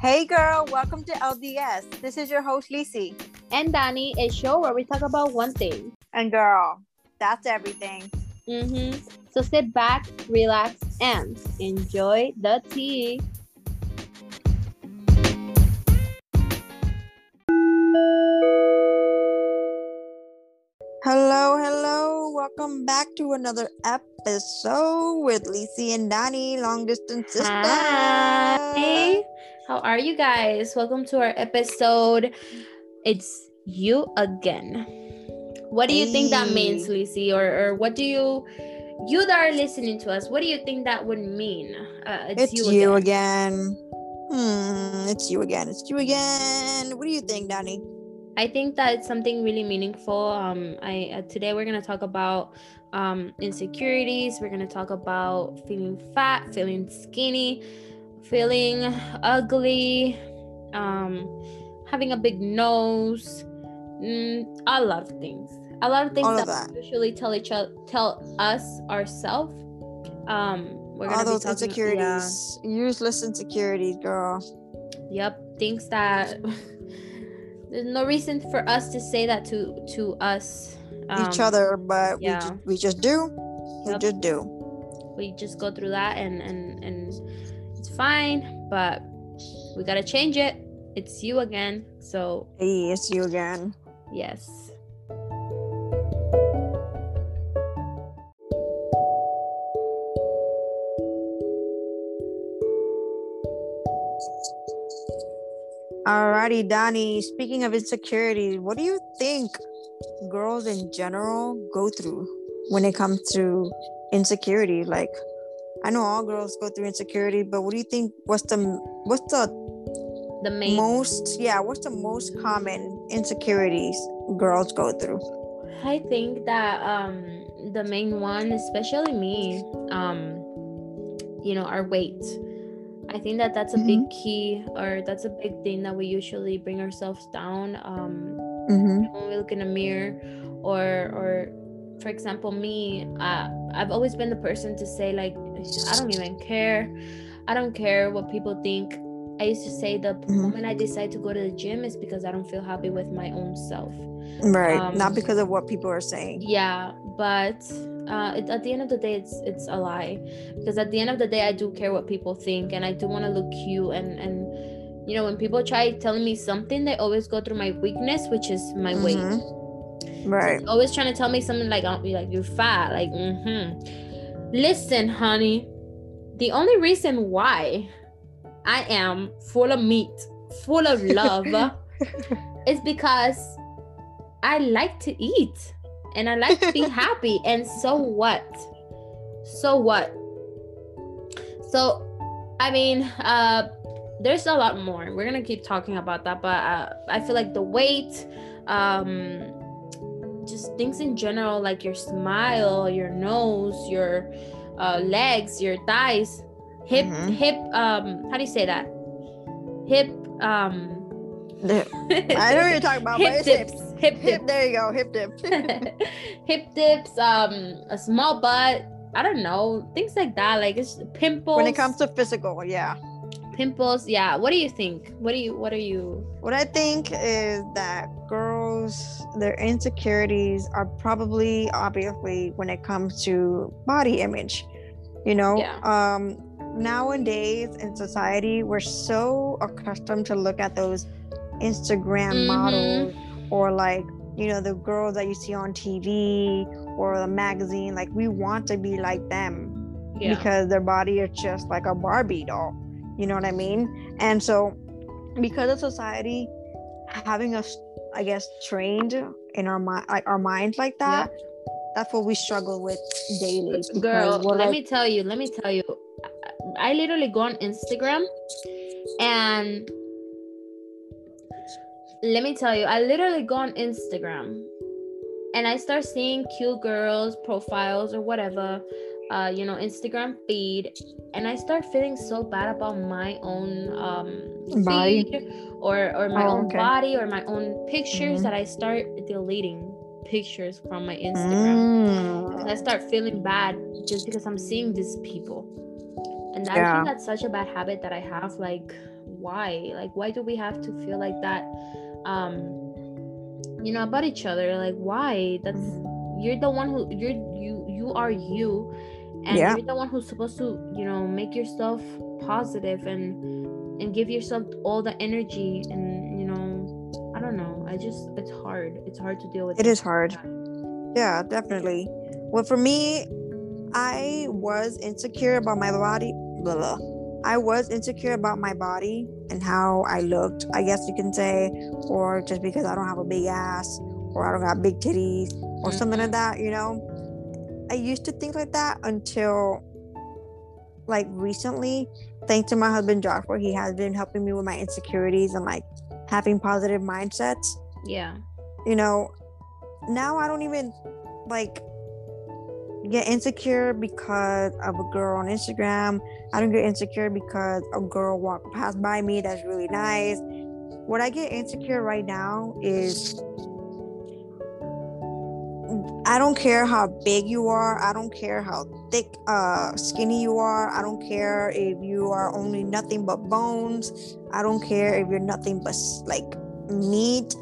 Hey girl, welcome to LDS. This is your host Lisi. And Danny, a show where we talk about one thing. And girl, that's everything. Mm-hmm. So sit back, relax, and enjoy the tea. Hello, hello. Welcome back to another episode with Lisi and Danny, long distance sisters. Hi. How are you guys? Welcome to our episode. It's you again. What do you think that means, Hey. Lisi? Or, or what do you, you that are listening to us, what do you think that would mean? Uh, It's, you, again. Hmm, it's you again. It's you again. What do you think, Danny? I think that it's something really meaningful. Um, I uh, today we're gonna talk about um, insecurities. We're gonna talk about feeling fat, feeling skinny, feeling ugly, um, having a big nose, mm, a lot of things. A lot of things that, that. we usually tell each other, tell us ourselves. Um, we're gonna All be those talking- insecurities, useless insecurities, girl. Yep, things that there's no reason for us to say that to to us. Each um, other, but yeah. we, just, we just do. We Yep. just do. we just go through that and and and fine but we gotta change it it's you again so Hey, it's you again. yes Alrighty, Donnie. Speaking of insecurities, what do you think girls in general go through when it comes to insecurity? Like, I know all girls go through insecurity, but what do you think? What's the what's the the main most? Yeah, what's the most common insecurities girls go through? i think that um the main one especially me um you know our weight i think that that's a big key or that's a big thing that we usually bring ourselves down um Mm-hmm. when we look in a mirror or or for example me uh, i've always been the person to say like i don't even care i don't care what people think i used to say the Mhm. moment i decide to go to the gym is because i don't feel happy with my own self Right, Um, not because of what people are saying. yeah but uh, it, at the end of the day it's it's a lie because at the end of the day i do care what people think and i do want to look cute and and you know when people try telling me something they always go through my weakness which is my weight Mhm. Right. She's always trying to tell me something like, "Oh, like you're fat." Like, mm-hmm. Listen, honey. The only reason why I am full of meat, full of love, is because I like to eat and I like to be happy. And so what? So what? So, I mean, uh, there's a lot more. We're gonna keep talking about that, but uh, I feel like the weight, um, just things in general, like your smile, your nose, your uh, legs, your thighs, hip, Mhm. hip. Um, how do you say that? Hip. Um, I know what you're talking about, but hip it's dips. hips. Hip Hip, dips. there you go, hip dip. hip dips. Um, a small butt. I don't know things like that. Like it's pimples. when it comes to physical, yeah. pimples, yeah. What do you think? What do you? What are you? What I think is that their insecurities are probably obviously when it comes to body image. You know, Yeah. um, nowadays in society, we're so accustomed to look at those Instagram Mhm. models or like, you know, the girls that you see on TV or the magazine. Like, we want to be like them Yeah. because their body is just like a Barbie doll. You know what I mean? And so, because of society having us, I guess, trained in our mind, like our minds like that, that's what we struggle with daily. Girl, let me tell you. Let me tell you. I I literally go on Instagram, and let me tell you, I literally go on Instagram, and I start seeing cute girls profiles or whatever, uh, you know, Instagram feed, and I start feeling so bad about my own um Body? feed or or my Oh, own okay. body or my own pictures Mhm. that I start deleting pictures from my Instagram. Mm. I start feeling bad just because I'm seeing these people. and I Yeah. think that's such a bad habit that I have. Like, why? Like, why do we have to feel like that? Um, you know, about each other. Like, why? That's you're the one who you're you you are you, and Yeah. you're the one who's supposed to you know make yourself positive and and give yourself all the energy and you know I don't know. I just it's hard. It's hard to deal with. it is hard. Yeah, definitely. Well, for me, I was insecure about my body. Blah, blah. I was insecure about my body and how I looked, I guess you can say, or just because I don't have a big ass or I don't got big titties or something like mm-hmm. that, you know. I used to think like that until like recently, thanks to my husband Joshua, he has been helping me with my insecurities and like having positive mindsets Yeah. you know, now I don't even like get insecure because of a girl on Instagram. I don't get insecure because a girl walked past by me that's really nice. What I get insecure right now is I don't care how big you are. I don't care how thick, uh, skinny you are. I don't care if you are only nothing but bones. I don't care if you're nothing but like meat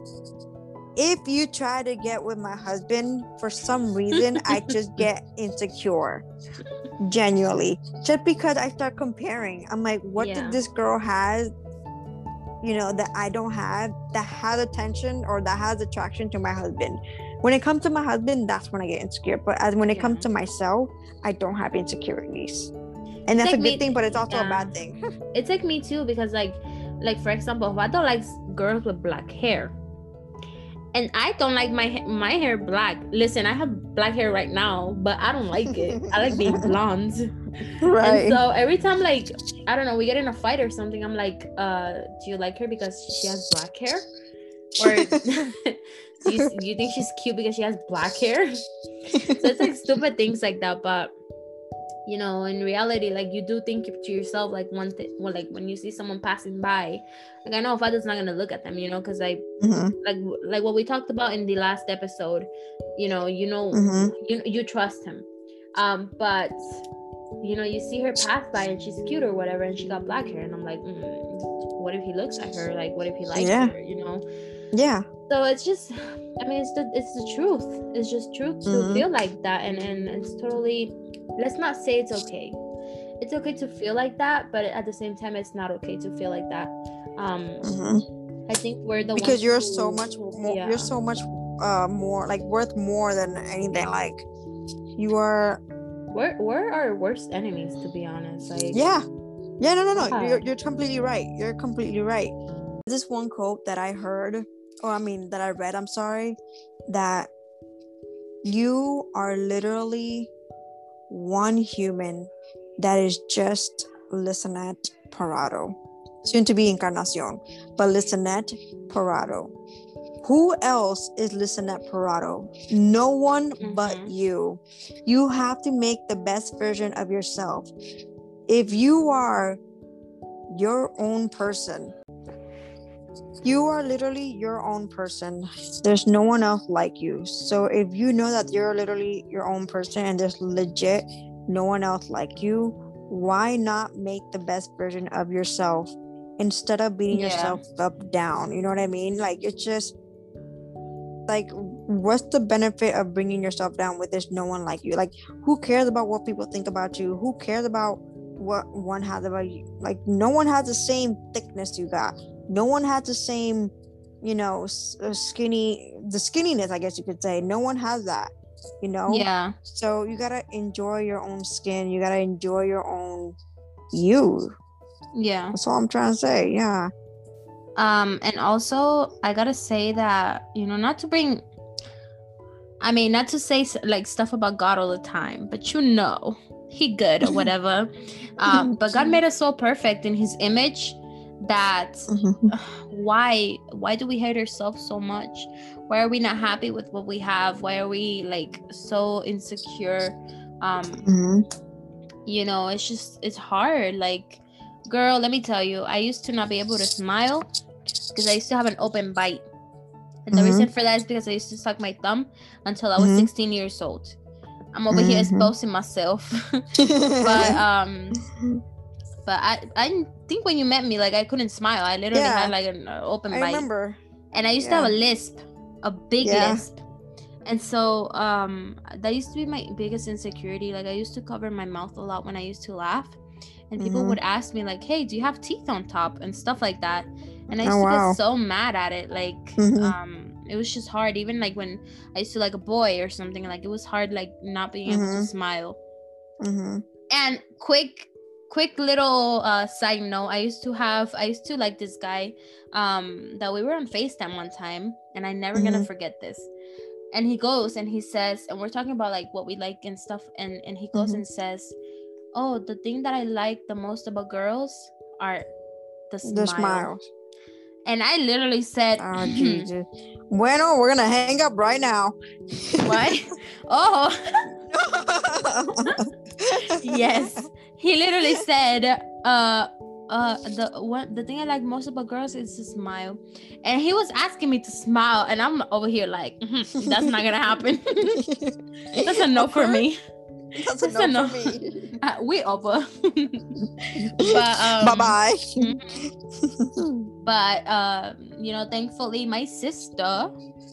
if you try to get with my husband for some reason i just get insecure genuinely just because i start comparing i'm like what Yeah. did this girl has you know that i don't have that has attention or that has attraction to my husband when it comes to my husband that's when i get insecure but as when it comes to myself i don't have insecurities. And that's like a me- good thing but it's also a bad thing. It's like me too because like like for example if i don't like girls with black hair and i don't like my my hair black listen i have black hair right now but i don't like it. I like being blonde. And so every time like i don't know we get in a fight or something i'm like uh do you like her because she has black hair? Or do you, do you think she's cute because she has black hair? So it's like stupid things like that but you know in reality like you do think to yourself like one thing well like when you see someone passing by like i know if father's not gonna look at them you know because like Mhm, like like what we talked about in the last episode you know you know mhm. you you trust him. Um but you know you see her pass by and she's cute or whatever and she got black hair and i'm like mm, what if he looks at her? Like what if he likes Yeah. her? You know yeah so it's just i mean it's the it's the truth it's just truth to Mhm. feel like that and and it's totally let's not say it's okay it's okay to feel like that but at the same time it's not okay to feel like that um mhm. i think we're the because you're who- so much more yeah. you're so much uh more like worth more than anything like you are we're, we're our worst enemies to be honest like yeah yeah no no no Yeah. you're, you're completely right you're completely right this one quote that i heard or i mean that i read i'm sorry that you are literally one human that is just listenet parado. Soon to be encarnacion but listenet parado. Who else is listenet parado? No one but Mhm. you. You have to make the best version of yourself. If you are your own person you are literally your own person. There's no one else like you. So if you know that you're literally your own person and there's legit no one else like you why not make the best version of yourself instead of beating Yeah. yourself up down? You know what i mean? Like it's just like what's the benefit of bringing yourself down with there's no one like you? Like who cares about what people think about you? Who cares about what one has about you? Like no one has the same thickness you got no one has the same you know uh, skinny the skinniness i guess you could say. No one has that you know? Yeah. So you gotta enjoy your own skin. You gotta enjoy your own you. Yeah. That's all i'm trying to say yeah. Um and also i gotta say that you know not to bring i mean not to say like stuff about god all the time but you know he good or whatever. Um but god made us so perfect in his image that why why do we hate ourselves so much why are we not happy with what we have why are we like so insecure um Mhm. you know it's just it's hard like girl let me tell you i used to not be able to smile because i used to have an open bite and the Mhm. reason for that is because i used to suck my thumb until i was Mhm. 16 years old i'm over here Mhm. exposing myself but um but I I think when you met me, like I couldn't smile. I literally Yeah. had like an uh, open I bite, remember. and I used to have a lisp, a big Yeah. lisp. And so um that used to be my biggest insecurity. Like I used to cover my mouth a lot when I used to laugh. And people Mhm. would ask me like, "Hey, do you have teeth on top?" and stuff like that. And I Oh, used to wow. get so mad at it. Like Mhm. um it was just hard even like when I used to like a boy or something like it was hard like not being able to Mhm. smile. hmm And quick quick little uh side note, I used to have I used to like this guy um that we were on FaceTime one time and I'm never gonna Mhm. forget this. And he goes and he says, and we're talking about like what we like and stuff, and and he goes Mhm. and says, "Oh, the thing that I like the most about girls are the smile." The smiles. And I literally said, Oh Jesus. Bueno, we're gonna hang up right now. "What? oh, yes." He literally said, "Uh." Uh, the one the thing I like most about girls is to smile, and he was asking me to smile, and I'm over here like, "Mhm, that's not gonna happen. that's a no for me. That's a That's a no for me. Uh, we over. but um, bye bye. mhm. but um, you know, thankfully, my sister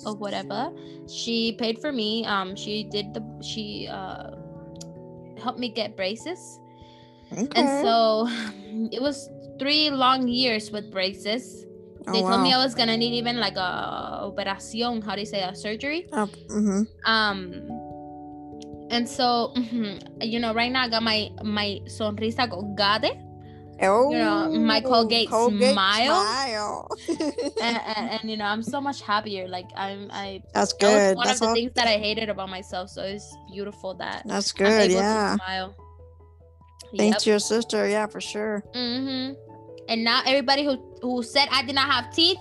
or whatever, she paid for me. Um, she did the she uh helped me get braces, and so it was three long years with braces. They told me I was gonna need even like a operación, how do you say a surgery? mm-hmm. Um, and so mhm, you know, right now I got my my sonrisa Colgate. Oh, know, my Colgate smile. smile. and, and, and you know i'm so much happier like i'm i That's that good. one That's of the all- things that i hated about myself so it's beautiful that That's good. Yeah. to smile Thanks to your sister. Yeah, for sure. hmm and now everybody who who said i did not have teeth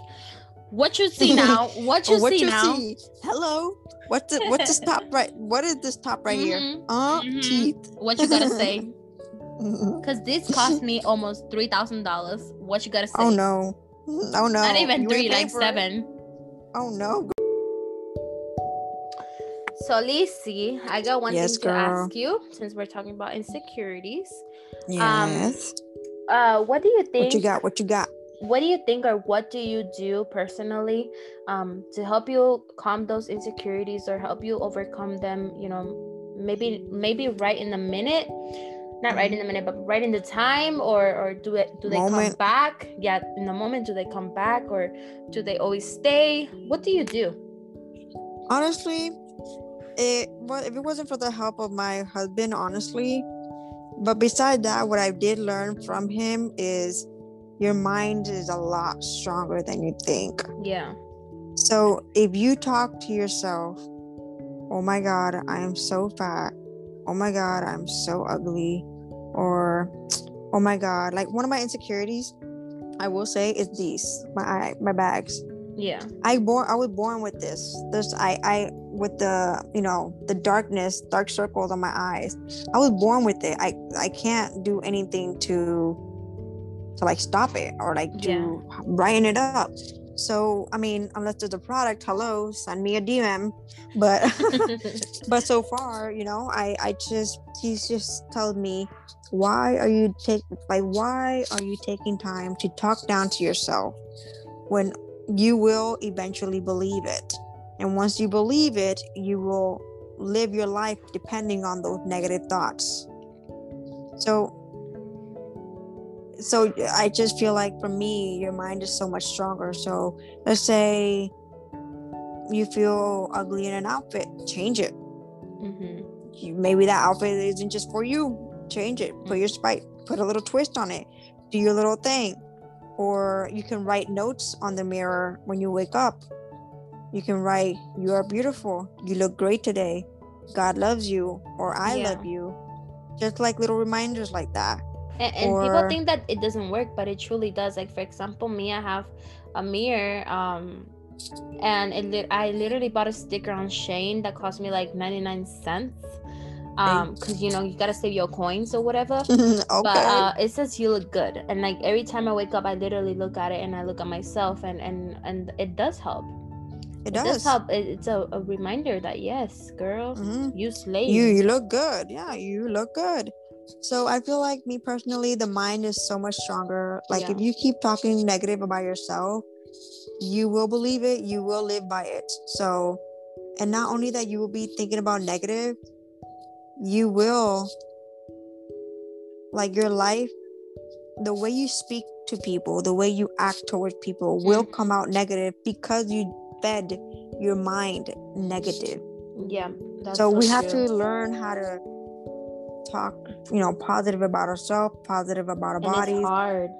what you see now what you Oh, what see you now see? Hello. What's the what's this top right? What is this top right here? Mhm, Uh, mhm. teeth. what you gotta say because this cost me almost three thousand dollars what you gotta say Oh no. Oh no. not even You three like for it. seven Oh no. So Lizzie, I got one Yes, thing to ask you since we're talking about insecurities. Yes. Uh, what do you think? what you got? What you got? what do you think or what do you do personally um, to help you calm those insecurities or help you overcome them you know maybe maybe right in the minute not right in the minute but right in the time or or do it do they come back yeah in the moment do they come back or do they always stay what do you do honestly it well if it wasn't for the help of my husband honestly. But beside that what i did learn from him is your mind is a lot stronger than you think. Yeah. So if you talk to yourself oh my god i am so fat. Oh my god i'm so ugly. Or oh my god like one of my insecurities i will say is these my eye my bags yeah I born I was born with this. This I I with the you know the darkness, dark circles on my eyes. I was born with it. I I can't do anything to to like stop it or like to brighten it up. So I mean, unless there's a product, hello, send me a DM. But but so far, you know, I I just he's just told me why are you take like why are you taking time to talk down to yourself when you will eventually believe it. And once you believe it, you will live your life depending on those negative thoughts. So so I just feel like for me, your mind is so much stronger. So let's say you feel ugly in an outfit, change it. Mhm. You, maybe that outfit isn't just for you. Change it. Put your spite. Put a little twist on it. Do your little thing. Or you can write notes on the mirror when you wake up. You can write, "You are beautiful. You look great today. God loves you," or "I Yeah. love you." Just like little reminders like that. and, and people think that it doesn't work but it truly does like for example me i have a mirror um and it i literally bought a sticker on Shein that cost me like 99 cents um because you know you gotta save your coins or whatever okay. but uh it says you look good and like every time i wake up i literally look at it and i look at myself and and and it does help it it does does. help it, it's a, a reminder that yes girl Mhm. you slay You you look good. Yeah, you look good. So I feel like me personally, the mind is so much stronger. Like Yeah. if you keep talking negative about yourself, you will believe it, you will live by it. So and not only that you will be thinking about negative, you will like your life, the way you speak to people, the way you act towards people will mm-hmm. come out negative because you fed your mind negative Yeah. That's so we have true. to learn how to talk you know positive about ourselves positive about our bodies it's hard.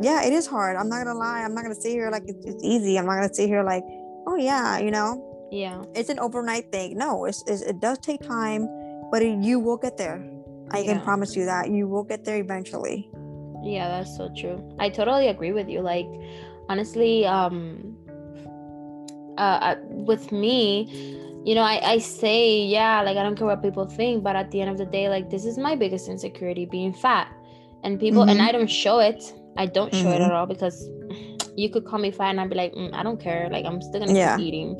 yeah it is hard i'm not gonna lie i'm not gonna sit here like it's, it's easy i'm not gonna sit here like oh yeah you know Yeah. it's an overnight thing no it's, it's it does take time but you will get there i can promise you that you will get there eventually Yeah, that's so true. I totally agree with you. Like, honestly, um, uh, I- with me, you know, I, I say, yeah, like, I don't care what people think, but at the end of the day, like, this is my biggest insecurity being fat. And people, and Mhm. I don't show it. I don't show it Mhm. at all because you could call me fat and I'd be like, "Mm, I don't care. Like, I'm still gonna Yeah. keep eating.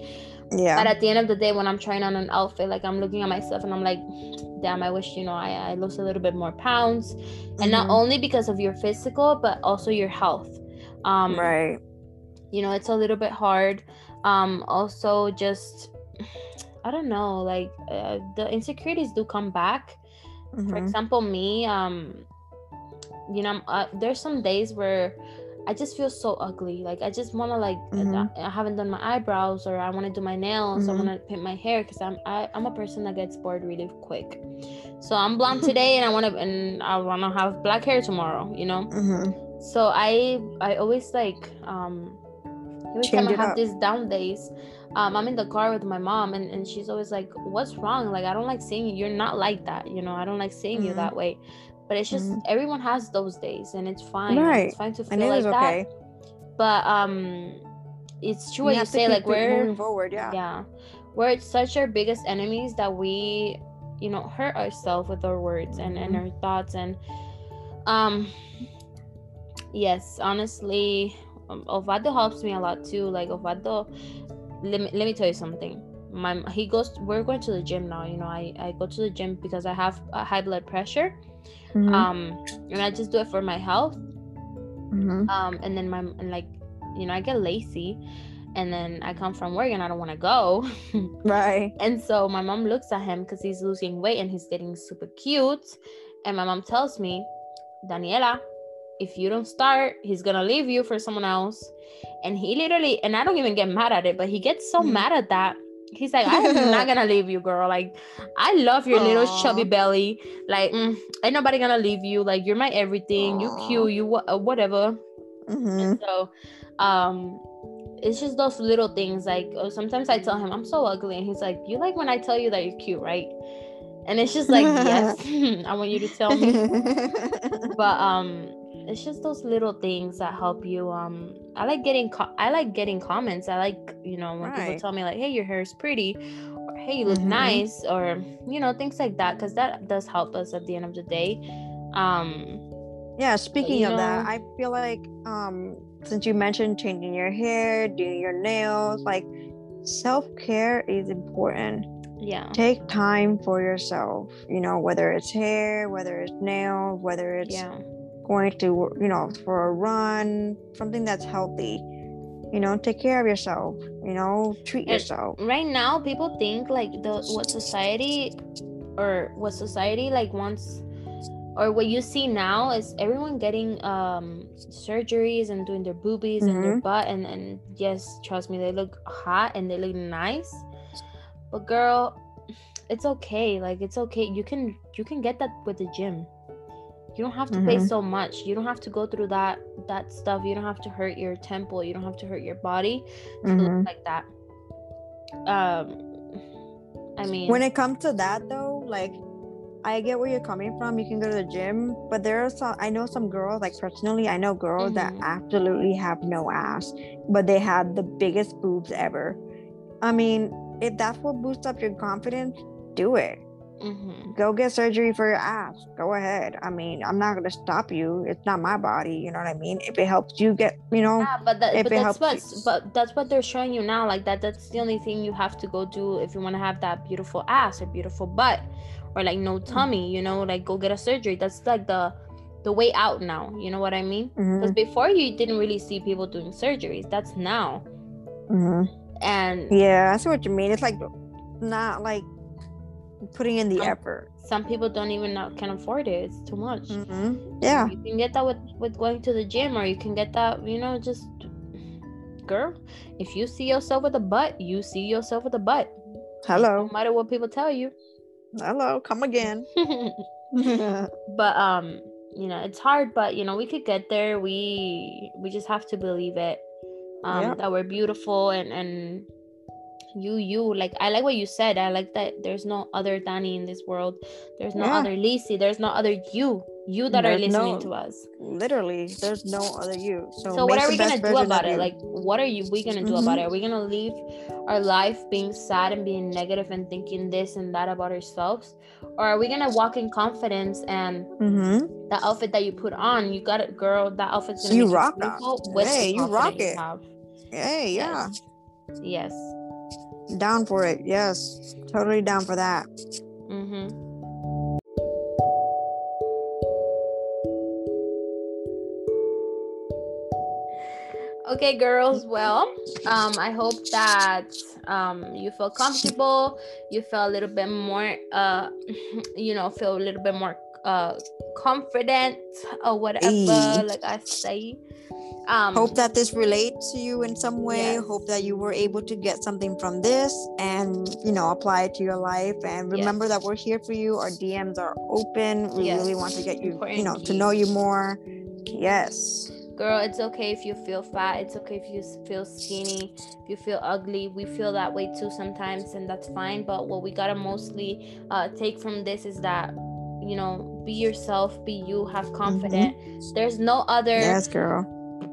Yeah But at the end of the day, when I'm trying on an outfit, like I'm looking at myself and I'm like, damn, I wish, you know, I, I lose a little bit more pounds. And not Mhm. only because of your physical, but also your health. Um, right You know, it's a little bit hard. Um, also, just, I don't know, like uh, the insecurities do come back. For Mhm. example, me, um, you know, uh, there's some days where I just feel so ugly. Like I just want to like Mhm. I haven't done my eyebrows or I want to do my nails. I Mhm. want to paint my hair because I'm I, I'm a person that gets bored really quick. So I'm blonde today and I want to and I want to have black hair tomorrow. You know. Mhm. So I I always like um every time Change I it have up. these down days, um I'm in the car with my mom and, and she's always like, What's wrong? Like I don't like seeing you. You're not like that, you know, I don't like seeing you Mhm. that way. But it's just Mhm. everyone has those days and it's fine. Right. It's fine to feel like that. okay But um it's true you what you say, like we're moving forward yeah yeah we're such our biggest enemies that we you know hurt ourselves with our words and and Mhm. our thoughts and um yes honestly um, Ovado helps me a lot too like Ovado let me, let me tell you something my he goes we're going to the gym now you know I I go to the gym because I have high blood pressure Mhm. um and I just do it for my health Mhm. um and then my and like you know I get lazy and then I come from work and I don't want to go right And so my mom looks at him because he's losing weight and he's getting super cute. And my mom tells me, Daniela, if you don't start, he's gonna leave you for someone else. And he literally, and I don't even get mad at it, but he gets so Mhm. mad at that. He's like, I am not gonna leave you, girl. Like, I love your little chubby belly. Like, mm, ain't nobody gonna leave you. Like, you're my everything. You Aw. cute. You wha- uh, whatever. Mhm. And so, um, it's just those little things. Like oh, sometimes I tell him I'm so ugly, and he's like, "You like when I tell you that you're cute, right?" And it's just like, yes, I want you to tell me. But um, it's just those little things that help you. Um, I like getting co- I like getting comments. I like you know when people tell me like, "Hey, your hair is pretty," or "Hey, you look Mhm. nice," or you know things like that, because that does help us at the end of the day. Um, yeah speaking of that i feel like um since you mentioned changing your hair doing your nails like self-care is important yeah, take time for yourself you know whether it's hair whether it's nails whether it's yeah. Going to you know for a run something that's healthy you know take care of yourself you know treat And- yourself. right now people think like the what society or what society like wants or what you see now is everyone getting um surgeries and doing their boobies and their Mhm. butt and and yes trust me they look hot and they look nice but girl it's okay like it's okay. You can you can get that with the gym you don't have to pay Mhm. so much. You don't have to go through that that stuff. You don't have to hurt your temple. You don't have to hurt your body to Mhm. look like that. Um i mean when it comes to that though like i get where you're coming from. You can go to the gym but there are some i know some girls like personally i know girls that Mhm. absolutely have no ass but they have the biggest boobs ever. I mean if that's what boosts up your confidence do it mhm. go get surgery for your ass go ahead. I mean i'm not going to stop you. It's not my body you know what i mean? If it helps you get you know yeah but, that, but that's what you- but that's what they're showing you now like that that's the only thing you have to go do if you want to have that beautiful ass or beautiful butt or like no tummy you know like go get a surgery. That's like the the way out now you know what i mean? Because Mhm, before you didn't really see people doing surgeries. That's now. Mhm. and Yeah, I see what you mean. It's like not like putting in the Um, effort. some people don't even not, can afford it it's too much hmm Yeah. you can get that with with going to the gym or you can get that you know just girl if you see yourself with a butt you see yourself with a butt Hello. no matter what people tell you Hello. Come again. but um you know it's hard but you know we could get there we we just have to believe it um Yeah. that we're beautiful and and you you like i like what you said i like that there's no other danny in this world there's no Yeah. other lacey there's no other you you that are listening no- to us Literally, there's no other you. So, so what are we gonna do about it you. like what are you we gonna do about it are we gonna leave our life being sad and being negative and thinking this and that about ourselves or are we gonna walk in confidence and Mhm. the outfit that you put on, you got it, girl. That outfit's gonna You rock with Hey, you rock it. have. Hey, yeah. Yes. Down for it. Yes. Totally down for that. Mm-hmm. Okay, girls. Well, um, I hope that um you feel comfortable. You feel a little bit more, uh, you know, feel a little bit more uh confident or whatever. Like I say. Um, Hope that this relates to you in some way. Yes. Hope that you were able to get something from this and, you know, apply it to your life. And remember Yes. that we're here for you. Our DMs are open. We Yes. really want to get you, you Important know, to know you more. Yes. girl it's okay if you feel fat it's okay if you feel skinny if you feel ugly we feel that way too sometimes and that's fine but what we gotta mostly uh, take from this is that you know be yourself be you have confidence there's no other Yes, girl.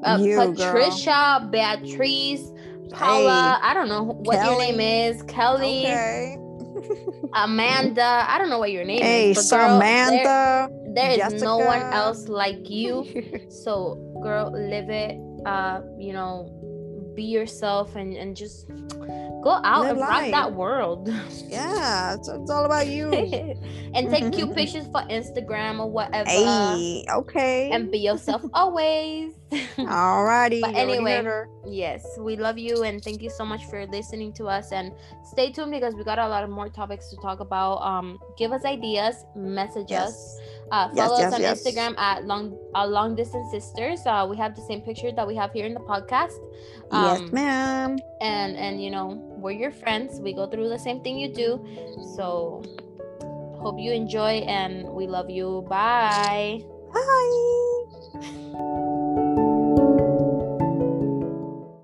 Uh, you, girl. patricia beatrice paula i don't know what your name is kelly Okay. amanda i don't know what your name Hey, is but girl, there- Samantha. there is no one else like you so girl live it uh you know be yourself and and just go out Live and rock that world. Yeah, it's, it's all about you. and take cute pictures for instagram or whatever. Hey, okay. and be yourself always. Alrighty. But anyway, yes we love you and thank you so much for listening to us. And stay tuned because we got a lot of more topics to talk about. Um give us ideas message us Yes. uh, Yes, follow us yes, on yes. Instagram at long uh, long distance sisters. Uh, we have the same picture that we have here in the podcast. yes, Um, ma'am. And and you know we're your friends. We go through the same thing you do. So hope you enjoy and we love you. Bye. Bye.